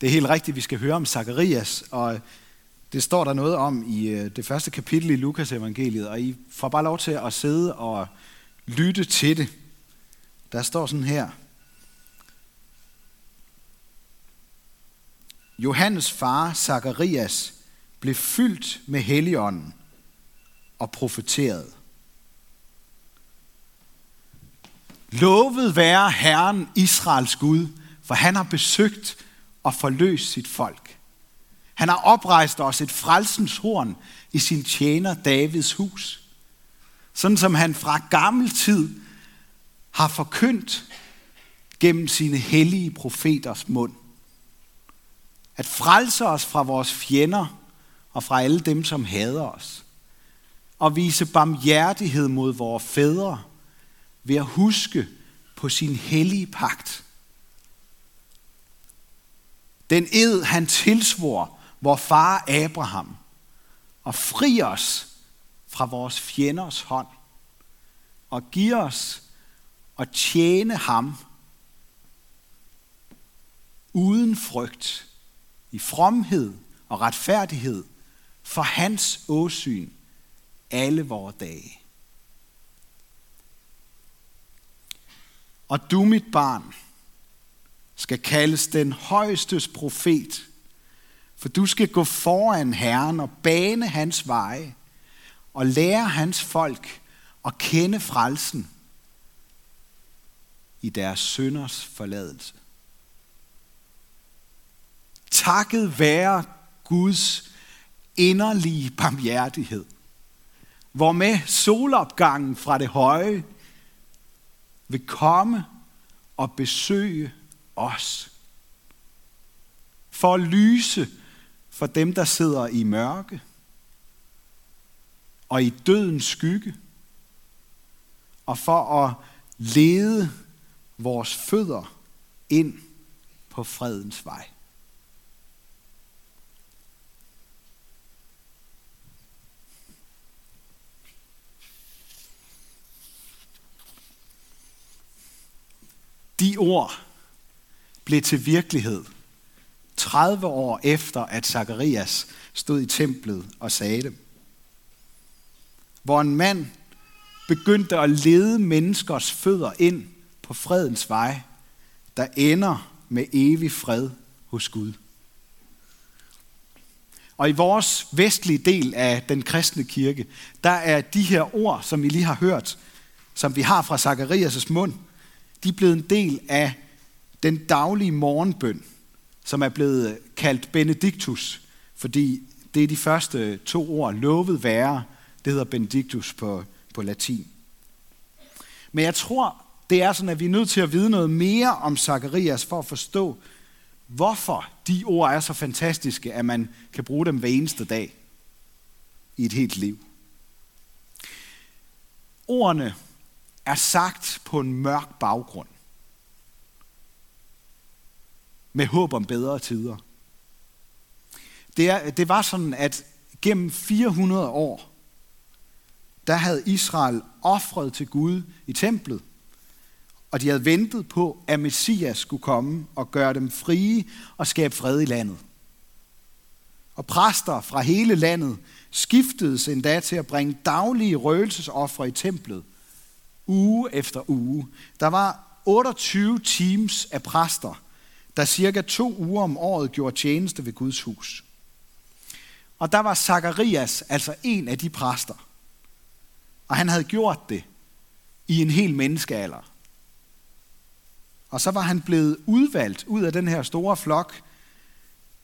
Det er helt rigtigt, vi skal høre om Zakarias, og det står der noget om i øh, det første kapitel i Lukas evangeliet, og I får bare lov til at sidde og lytte til det. Der står sådan her. Johannes far, Zakarias, blev fyldt med helligånden og profeterede. Lovet være Herren Israels Gud, for han har besøgt og forløst sit folk. Han har oprejst os et frelsens horn i sin tjener Davids hus. Sådan som han fra gammel tid har forkyndt gennem sine hellige profeters mund. At frelse os fra vores fjender og fra alle dem, som hader os. Og vise barmhjertighed mod vores fædre ved at huske på sin hellige pagt. Den ed, han tilsvor vor far Abraham, og fri os fra vores fjenders hånd, og giv os at tjene ham uden frygt, i fromhed og retfærdighed for hans åsyn alle vores dage. Og du, mit barn, skal kaldes den højestes profet, for du skal gå foran Herren og bane hans veje, og lære hans folk at kende frelsen i deres sønders forladelse. Takket være Guds inderlige barmhjertighed, hvor med solopgangen fra det høje vil komme og besøge os. For at lyse for dem, der sidder i mørke og i dødens skygge, og for at lede vores fødder ind på fredens vej. De ord blev til virkelighed 30 år efter, at Zakarias stod i templet og sagde det. Hvor en mand begyndte at lede menneskers fødder ind på fredens vej, der ender med evig fred hos Gud. Og i vores vestlige del af den kristne kirke, der er de her ord, som vi lige har hørt, som vi har fra Zakarias' mund, de er blevet en del af den daglige morgenbøn, som er blevet kaldt Benedictus, fordi det er de første to ord, lovet være, det hedder Benedictus på, på latin. Men jeg tror, det er sådan, at vi er nødt til at vide noget mere om Zakarias for at forstå, hvorfor de ord er så fantastiske, at man kan bruge dem hver eneste dag i et helt liv. Ordene er sagt på en mørk baggrund. Med håb om bedre tider. Det, er, det var sådan, at gennem 400 år, der havde Israel offret til Gud i templet. Og de havde ventet på, at Messias skulle komme og gøre dem frie og skabe fred i landet. Og præster fra hele landet skiftedes endda til at bringe daglige røgelsesoffre i templet – uge efter uge. Der var 28 teams af præster, der cirka to uger om året gjorde tjeneste ved Guds hus. Og der var Zakarias, altså en af de præster. Og han havde gjort det i en hel menneskealder. Og så var han blevet udvalgt ud af den her store flok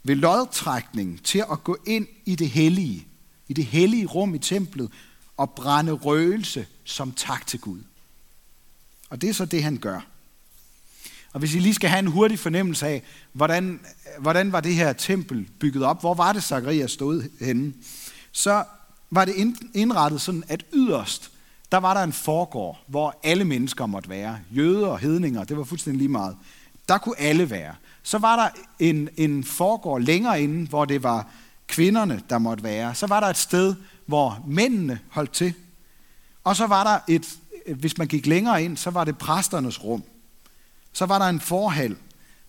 ved lodtrækning til at gå ind i det hellige, i det hellige rum i templet og brænde røgelse som tak til Gud. Og det er så det, han gør. Og hvis I lige skal have en hurtig fornemmelse af, hvordan, hvordan var det her tempel bygget op, hvor var det, Zacharias stod henne, så var det indrettet sådan, at yderst, der var der en forgård, hvor alle mennesker måtte være. Jøder og hedninger, det var fuldstændig lige meget. Der kunne alle være. Så var der en, en forgård længere inde, hvor det var kvinderne, der måtte være. Så var der et sted, hvor mændene holdt til. Og så var der et hvis man gik længere ind, så var det præsternes rum. Så var der en forhal,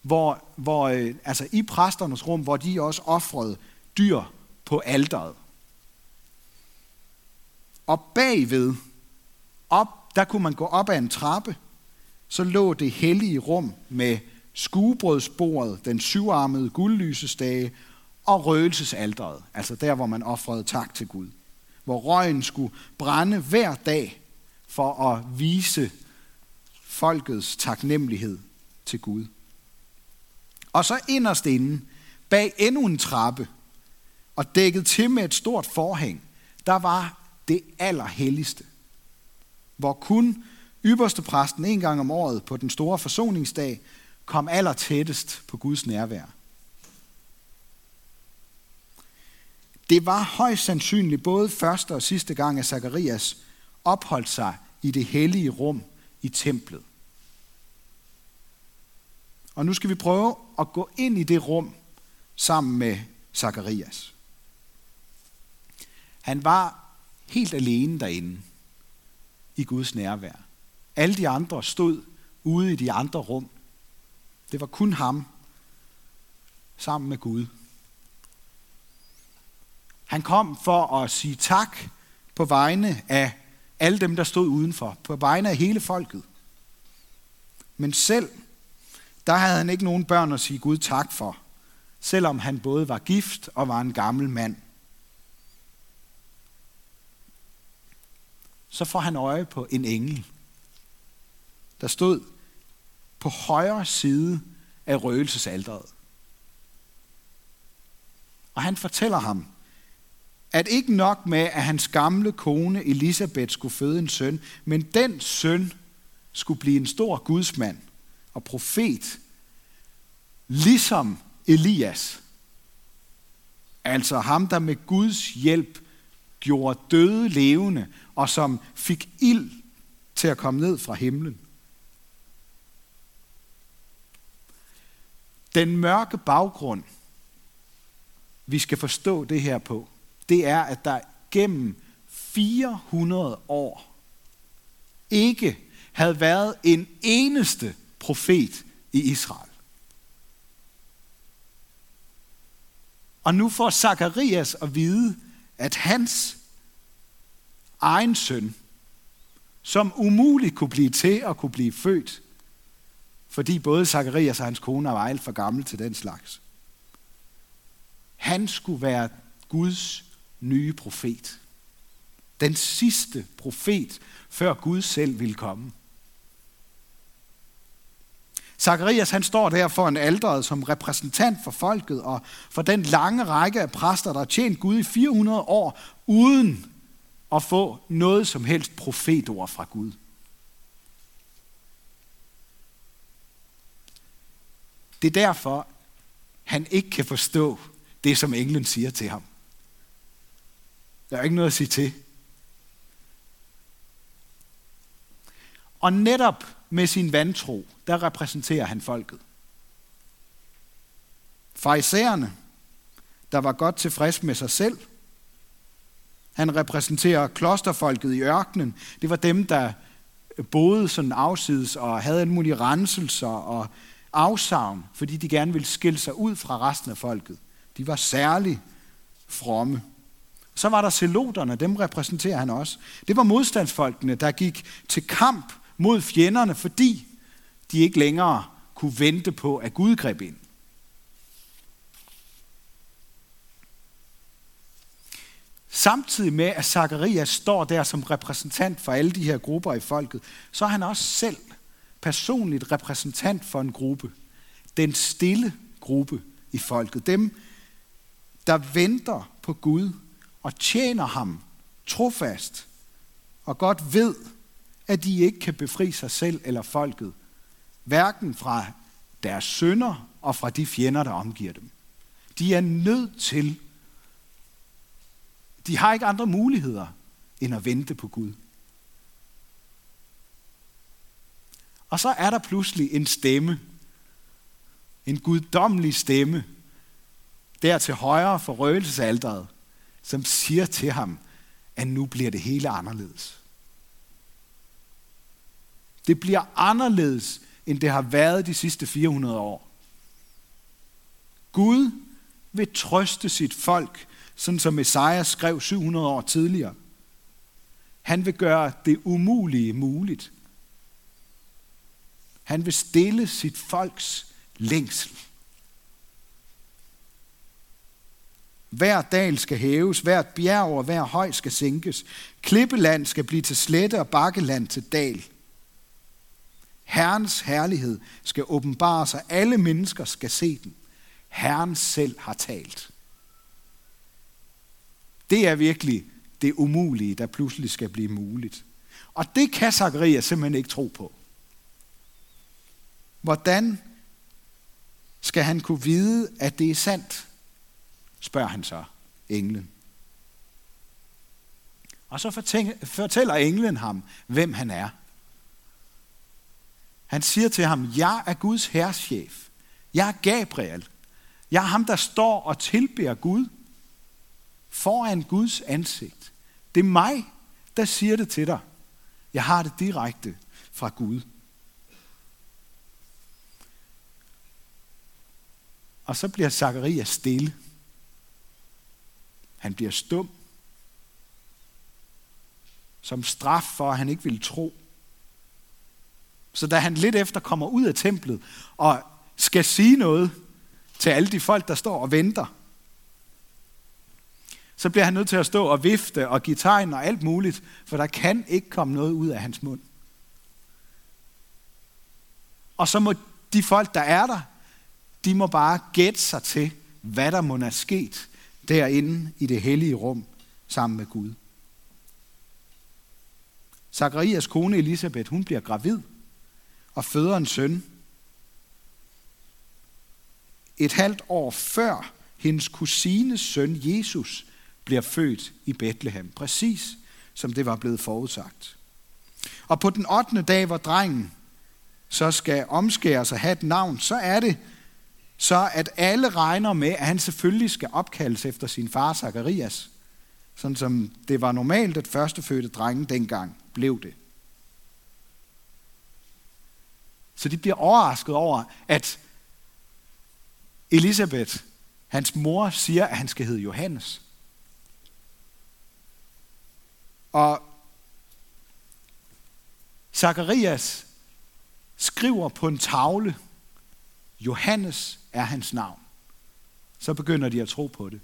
hvor, hvor, øh, altså i præsternes rum, hvor de også offrede dyr på alderet. Og bagved, op, der kunne man gå op ad en trappe, så lå det hellige rum med skuebrødsbordet, den syvarmede guldlysestage og røgelsesalderet, altså der, hvor man offrede tak til Gud. Hvor røgen skulle brænde hver dag for at vise folkets taknemmelighed til Gud. Og så inderst inde, bag endnu en trappe, og dækket til med et stort forhæng, der var det allerhelligste, hvor kun ypperste præsten en gang om året på den store forsoningsdag kom aller tættest på Guds nærvær. Det var højst sandsynligt både første og sidste gang, at Zakarias opholdt sig i det hellige rum i templet. Og nu skal vi prøve at gå ind i det rum sammen med Zakarias. Han var helt alene derinde i Guds nærvær. Alle de andre stod ude i de andre rum. Det var kun ham sammen med Gud. Han kom for at sige tak på vegne af alle dem, der stod udenfor, på vegne af hele folket. Men selv, der havde han ikke nogen børn at sige Gud tak for, selvom han både var gift og var en gammel mand. Så får han øje på en engel, der stod på højre side af røgelsesalderet. Og han fortæller ham, at ikke nok med, at hans gamle kone Elisabeth skulle føde en søn, men den søn skulle blive en stor gudsmand og profet, ligesom Elias. Altså ham, der med Guds hjælp gjorde døde levende, og som fik ild til at komme ned fra himlen. Den mørke baggrund, vi skal forstå det her på, det er, at der gennem 400 år ikke havde været en eneste profet i Israel. Og nu får Zakarias at vide, at hans egen søn, som umuligt kunne blive til at kunne blive født, fordi både Zakarias og hans kone var alt for gammel til den slags. Han skulle være Guds nye profet. Den sidste profet, før Gud selv ville komme. Zacharias han står der for en alderet som repræsentant for folket og for den lange række af præster, der har tjent Gud i 400 år, uden at få noget som helst profetord fra Gud. Det er derfor, han ikke kan forstå det, som englen siger til ham. Der er ikke noget at sige til. Og netop med sin vantro, der repræsenterer han folket. Farisæerne, der var godt tilfreds med sig selv. Han repræsenterer klosterfolket i ørkenen. Det var dem, der boede sådan afsides og havde en mulig renselser og afsavn, fordi de gerne ville skille sig ud fra resten af folket. De var særlig fromme. Så var der seloterne, dem repræsenterer han også. Det var modstandsfolkene, der gik til kamp mod fjenderne, fordi de ikke længere kunne vente på, at Gud greb ind. Samtidig med, at Zacharias står der som repræsentant for alle de her grupper i folket, så er han også selv personligt repræsentant for en gruppe. Den stille gruppe i folket. Dem, der venter på Gud og tjener ham trofast og godt ved, at de ikke kan befri sig selv eller folket, hverken fra deres sønder og fra de fjender, der omgiver dem. De er nødt til, de har ikke andre muligheder, end at vente på Gud. Og så er der pludselig en stemme, en guddommelig stemme, der til højre for røgelsesalderet, som siger til ham, at nu bliver det hele anderledes. Det bliver anderledes, end det har været de sidste 400 år. Gud vil trøste sit folk, sådan som Messias skrev 700 år tidligere. Han vil gøre det umulige muligt. Han vil stille sit folks længsel. Hver dal skal hæves, hvert bjerg og hver høj skal sænkes. Klippeland skal blive til slette og bakkeland til dal. Herrens herlighed skal åbenbare sig. Alle mennesker skal se den. Herren selv har talt. Det er virkelig det umulige, der pludselig skal blive muligt. Og det kan Zacharias simpelthen ikke tro på. Hvordan skal han kunne vide, at det er sandt? Spørger han så englen. Og så fortæller englen ham, hvem han er. Han siger til ham, jeg er Guds herrschef. Jeg er Gabriel. Jeg er ham, der står og tilbeder Gud foran Guds ansigt. Det er mig, der siger det til dig. Jeg har det direkte fra Gud. Og så bliver Zakarias stille. Han bliver stum. Som straf for, at han ikke ville tro. Så da han lidt efter kommer ud af templet og skal sige noget til alle de folk, der står og venter, så bliver han nødt til at stå og vifte og give tegn og alt muligt, for der kan ikke komme noget ud af hans mund. Og så må de folk, der er der, de må bare gætte sig til, hvad der må være sket derinde i det hellige rum sammen med Gud. Zacharias kone Elisabeth, hun bliver gravid og føder en søn. Et halvt år før hendes kusines søn Jesus bliver født i Bethlehem, præcis som det var blevet forudsagt. Og på den 8. dag, hvor drengen så skal omskæres og have et navn, så er det så, at alle regner med, at han selvfølgelig skal opkaldes efter sin far Zakarias, sådan som det var normalt, at førstefødte drenge dengang blev det. Så de bliver overrasket over, at Elisabeth, hans mor, siger, at han skal hedde Johannes. Og Zakarias skriver på en tavle, Johannes er hans navn. Så begynder de at tro på det.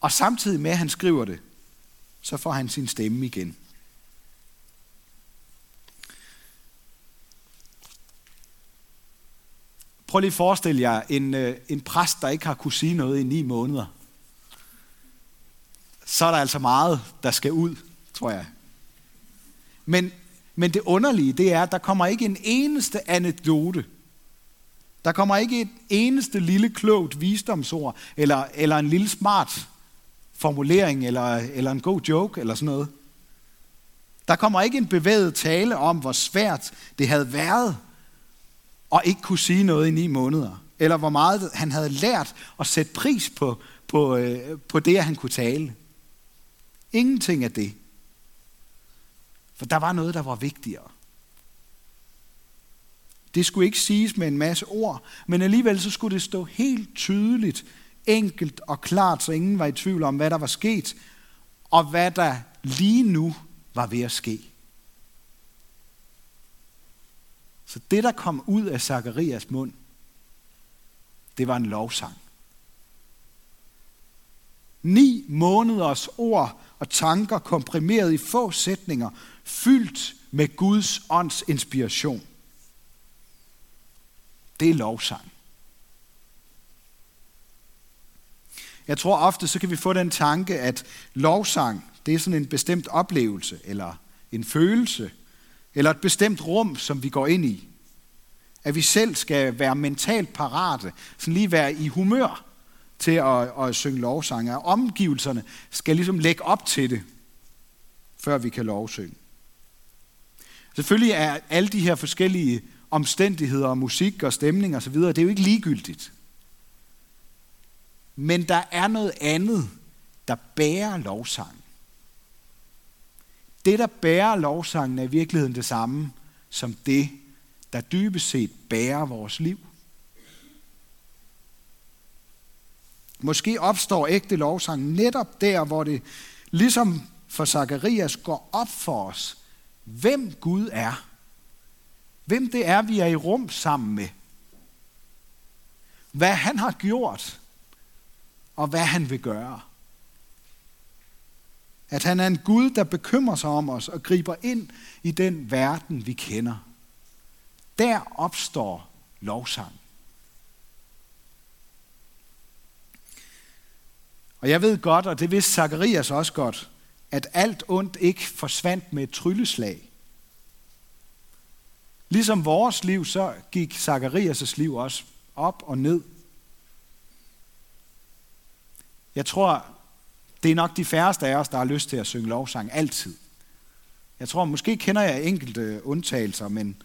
Og samtidig med, at han skriver det, så får han sin stemme igen. Prøv lige at forestille jer en, øh, en præst, der ikke har kunne sige noget i ni måneder. Så er der altså meget, der skal ud, tror jeg. Men, men det underlige, det er, at der kommer ikke en eneste anekdote. Der kommer ikke et eneste lille klogt visdomsord, eller, eller en lille smart formulering, eller, eller en god joke, eller sådan noget. Der kommer ikke en bevæget tale om, hvor svært det havde været og ikke kunne sige noget i ni måneder. Eller hvor meget han havde lært at sætte pris på, på, øh, på det, at han kunne tale. Ingenting af det. For der var noget, der var vigtigere. Det skulle ikke siges med en masse ord, men alligevel så skulle det stå helt tydeligt, enkelt og klart, så ingen var i tvivl om, hvad der var sket, og hvad der lige nu var ved at ske. Så det, der kom ud af Zakarias mund, det var en lovsang. Ni måneders ord og tanker komprimeret i få sætninger, fyldt med Guds ånds inspiration. Det er lovsang. Jeg tror ofte, så kan vi få den tanke, at lovsang, det er sådan en bestemt oplevelse, eller en følelse, eller et bestemt rum, som vi går ind i. At vi selv skal være mentalt parate, sådan lige være i humør til at, at synge lovsange. Omgivelserne skal ligesom lægge op til det, før vi kan lovsynge. Selvfølgelig er alle de her forskellige omstændigheder og musik og stemning osv., det er jo ikke ligegyldigt. Men der er noget andet, der bærer lovsangen. Det, der bærer lovsangen, er i virkeligheden det samme som det, der dybest set bærer vores liv. Måske opstår ægte lovsang netop der, hvor det ligesom for Zakarias går op for os, hvem Gud er. Hvem det er, vi er i rum sammen med. Hvad han har gjort, og hvad han vil gøre. At han er en Gud, der bekymrer sig om os og griber ind i den verden, vi kender. Der opstår lovsang. Og jeg ved godt, og det vidste Zacharias også godt, at alt ondt ikke forsvandt med et trylleslag. Ligesom vores liv, så gik Zacharias' liv også op og ned. Jeg tror, det er nok de færreste af os, der har lyst til at synge lovsang altid. Jeg tror, måske kender jeg enkelte undtagelser, men,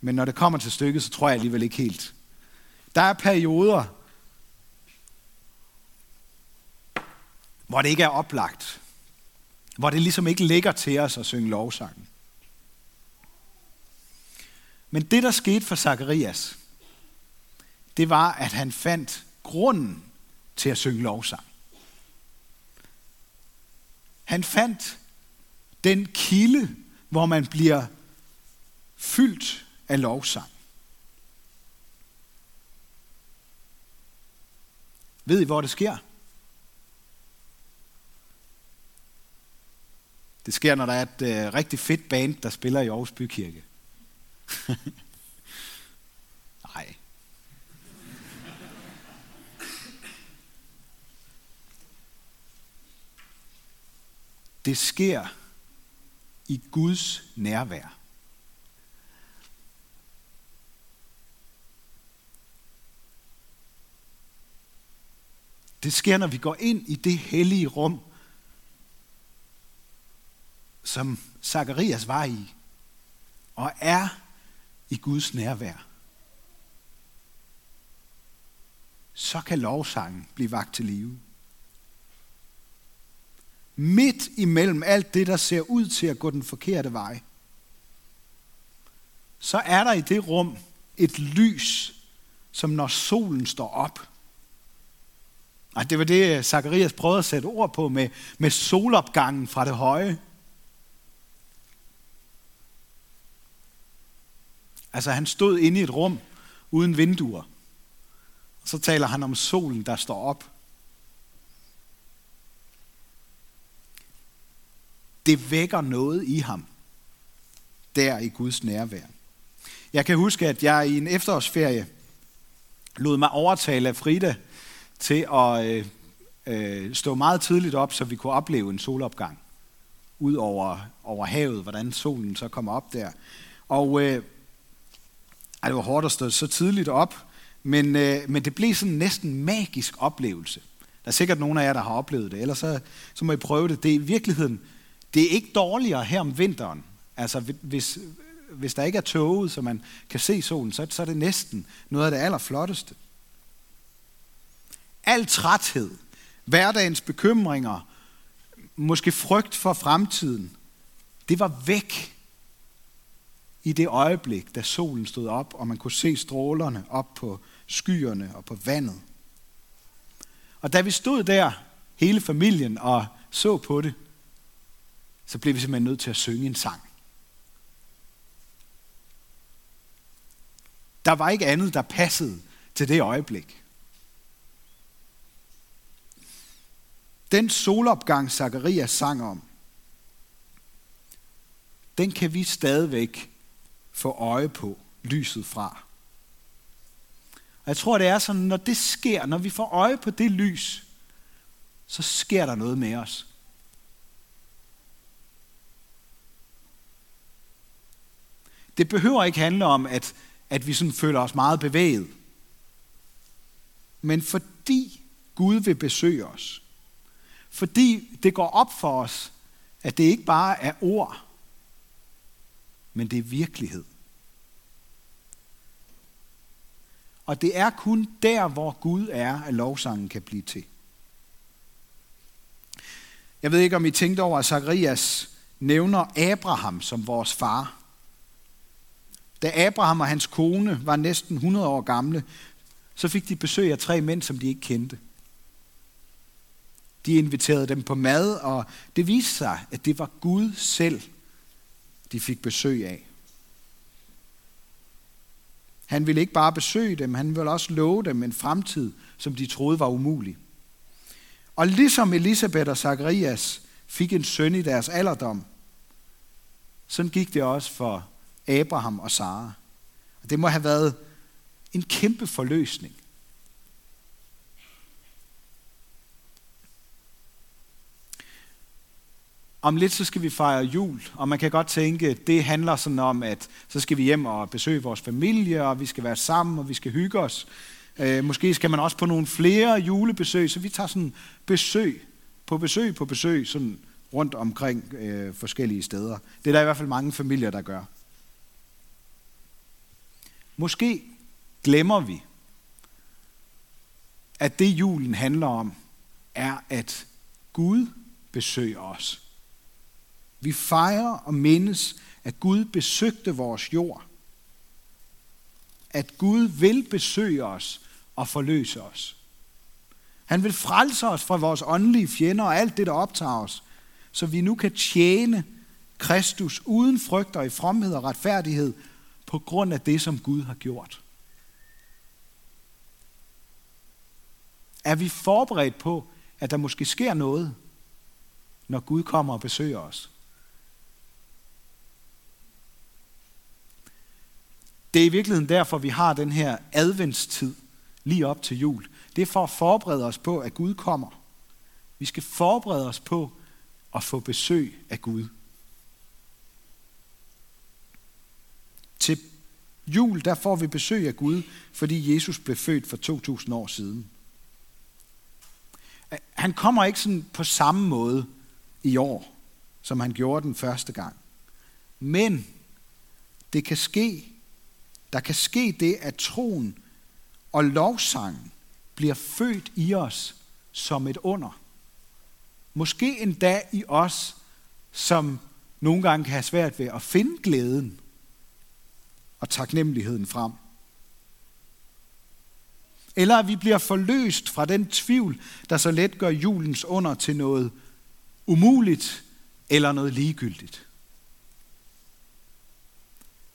men når det kommer til stykket, så tror jeg alligevel ikke helt. Der er perioder, hvor det ikke er oplagt. Hvor det ligesom ikke ligger til os at synge lovsangen. Men det, der skete for Zakarias, det var, at han fandt grunden til at synge lovsang. Han fandt den kilde, hvor man bliver fyldt af lovsang. Ved I, hvor det sker? Det sker, når der er et øh, rigtig fedt band, der spiller i Aarhus Bykirke. Nej. Det sker i Guds nærvær. Det sker, når vi går ind i det hellige rum, som Zakarias var i, og er i Guds nærvær. Så kan lovsangen blive vagt til live. Midt imellem alt det, der ser ud til at gå den forkerte vej, så er der i det rum et lys, som når solen står op. Og det var det, Zacharias prøvede at sætte ord på med, med solopgangen fra det høje. Altså han stod inde i et rum uden vinduer. Og så taler han om solen, der står op. Det vækker noget i ham, der i Guds nærvær. Jeg kan huske, at jeg i en efterårsferie lod mig overtale af Frida til at øh, øh, stå meget tidligt op, så vi kunne opleve en solopgang ud over, over havet, hvordan solen så kommer op der. Og øh, ej, det var hårdt at stå så tidligt op, men, øh, men det blev sådan næsten magisk oplevelse. Der er sikkert nogen af jer, der har oplevet det, ellers så, så må I prøve det. Det er i virkeligheden, det er ikke dårligere her om vinteren. Altså hvis, hvis der ikke er tåget, så man kan se solen, så, så er det næsten noget af det allerflotteste. Al træthed, hverdagens bekymringer, måske frygt for fremtiden, det var væk i det øjeblik, da solen stod op, og man kunne se strålerne op på skyerne og på vandet. Og da vi stod der, hele familien, og så på det, så blev vi simpelthen nødt til at synge en sang. Der var ikke andet, der passede til det øjeblik. Den solopgang, Zacharias sang om, den kan vi stadigvæk få øje på lyset fra. Og jeg tror, det er sådan, når det sker, når vi får øje på det lys, så sker der noget med os. Det behøver ikke handle om, at, at vi sådan føler os meget bevæget. Men fordi Gud vil besøge os, fordi det går op for os, at det ikke bare er ord, men det er virkelighed. Og det er kun der, hvor Gud er, at lovsangen kan blive til. Jeg ved ikke, om I tænkte over, at Zacharias nævner Abraham som vores far. Da Abraham og hans kone var næsten 100 år gamle, så fik de besøg af tre mænd, som de ikke kendte. De inviterede dem på mad, og det viste sig, at det var Gud selv, de fik besøg af. Han ville ikke bare besøge dem, han ville også love dem en fremtid, som de troede var umulig. Og ligesom Elisabeth og Zacharias fik en søn i deres alderdom, sådan gik det også for Abraham og Sara. Og det må have været en kæmpe forløsning. Om lidt så skal vi fejre jul, og man kan godt tænke, at det handler sådan om, at så skal vi hjem og besøge vores familie, og vi skal være sammen, og vi skal hygge os. Øh, måske skal man også på nogle flere julebesøg, så vi tager sådan besøg på besøg på besøg, sådan rundt omkring øh, forskellige steder. Det er der i hvert fald mange familier, der gør. Måske glemmer vi, at det julen handler om, er, at Gud besøger os. Vi fejrer og mindes, at Gud besøgte vores jord. At Gud vil besøge os og forløse os. Han vil frelse os fra vores åndelige fjender og alt det, der optager os, så vi nu kan tjene Kristus uden frygt og i fromhed og retfærdighed på grund af det, som Gud har gjort. Er vi forberedt på, at der måske sker noget, når Gud kommer og besøger os? Det er i virkeligheden derfor, vi har den her adventstid lige op til jul. Det er for at forberede os på, at Gud kommer. Vi skal forberede os på at få besøg af Gud. Til jul, der får vi besøg af Gud, fordi Jesus blev født for 2000 år siden. Han kommer ikke sådan på samme måde i år, som han gjorde den første gang. Men det kan ske, der kan ske det, at troen og lovsangen bliver født i os som et under. Måske endda i os, som nogle gange kan have svært ved at finde glæden og taknemmeligheden frem. Eller at vi bliver forløst fra den tvivl, der så let gør julens under til noget umuligt eller noget ligegyldigt.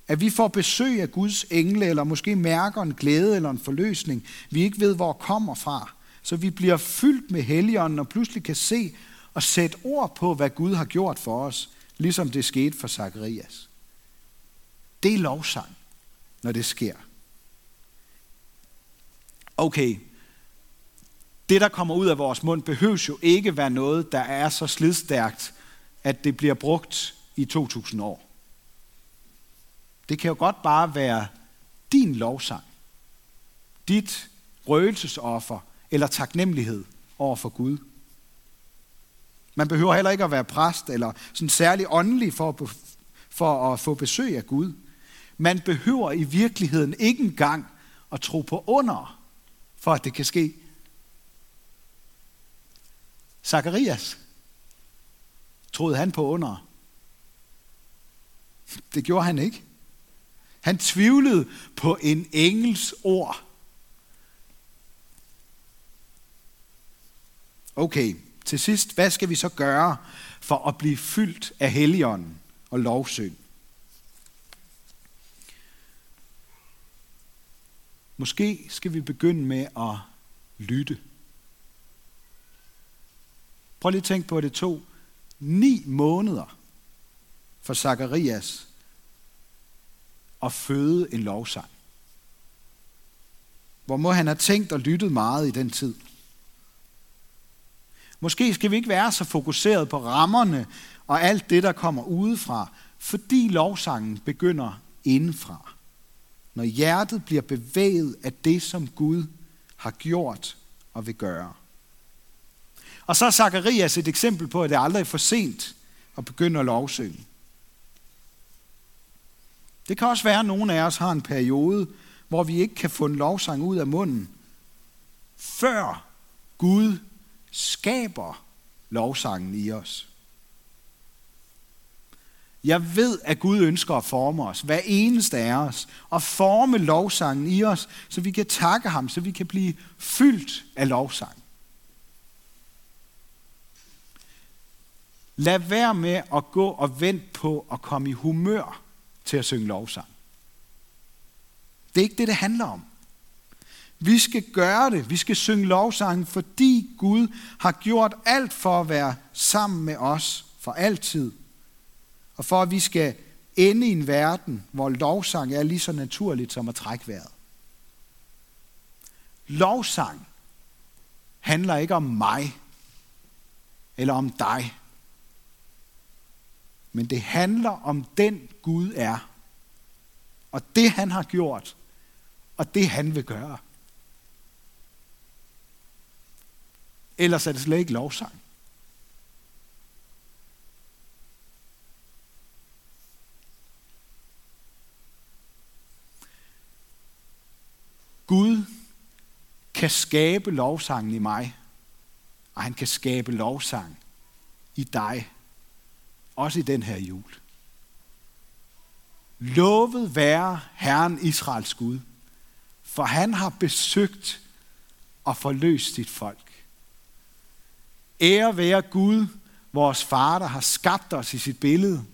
At vi får besøg af Guds engle, eller måske mærker en glæde eller en forløsning, vi ikke ved, hvor kommer fra. Så vi bliver fyldt med helligånden og pludselig kan se og sætte ord på, hvad Gud har gjort for os, ligesom det skete for Zakarias. Det er lovsang, når det sker. Okay, det der kommer ud af vores mund behøves jo ikke være noget, der er så slidstærkt, at det bliver brugt i 2000 år. Det kan jo godt bare være din lovsang, dit røgelsesoffer eller taknemmelighed over for Gud. Man behøver heller ikke at være præst eller sådan særlig åndelig for at, for at få besøg af Gud. Man behøver i virkeligheden ikke engang at tro på under, for at det kan ske. Zakarias, troede han på under? Det gjorde han ikke. Han tvivlede på en engels ord. Okay, til sidst, hvad skal vi så gøre for at blive fyldt af helligånden og lovsøn? Måske skal vi begynde med at lytte. Prøv lige at tænke på, at det tog ni måneder for Zakarias at føde en lovsang. Hvor må han have tænkt og lyttet meget i den tid. Måske skal vi ikke være så fokuseret på rammerne og alt det, der kommer udefra, fordi lovsangen begynder indenfra. Når hjertet bliver bevæget af det, som Gud har gjort og vil gøre. Og så er Zacharias et eksempel på, at det aldrig er for sent at begynde at lovsynge. Det kan også være, at nogen af os har en periode, hvor vi ikke kan få en lovsang ud af munden, før Gud skaber lovsangen i os. Jeg ved, at Gud ønsker at forme os, hver eneste af os, og forme lovsangen i os, så vi kan takke ham, så vi kan blive fyldt af lovsang. Lad være med at gå og vente på at komme i humør til at synge lovsang. Det er ikke det, det handler om. Vi skal gøre det. Vi skal synge lovsang, fordi Gud har gjort alt for at være sammen med os for altid. Og for at vi skal ende i en verden, hvor lovsang er lige så naturligt som at trække vejret. Lovsang handler ikke om mig eller om dig. Men det handler om den Gud er. Og det han har gjort. Og det han vil gøre. Ellers er det slet ikke lovsang. Gud kan skabe lovsangen i mig, og han kan skabe lovsang i dig, også i den her jul. Lovet være Herren Israels Gud, for han har besøgt og forløst sit folk. Ære være Gud, vores far, der har skabt os i sit billede.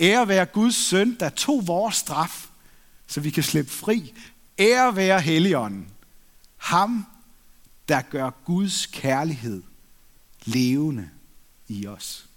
Ære være Guds søn, der tog vores straf, så vi kan slippe fri. Ære være Helligånden, ham, der gør Guds kærlighed levende i os.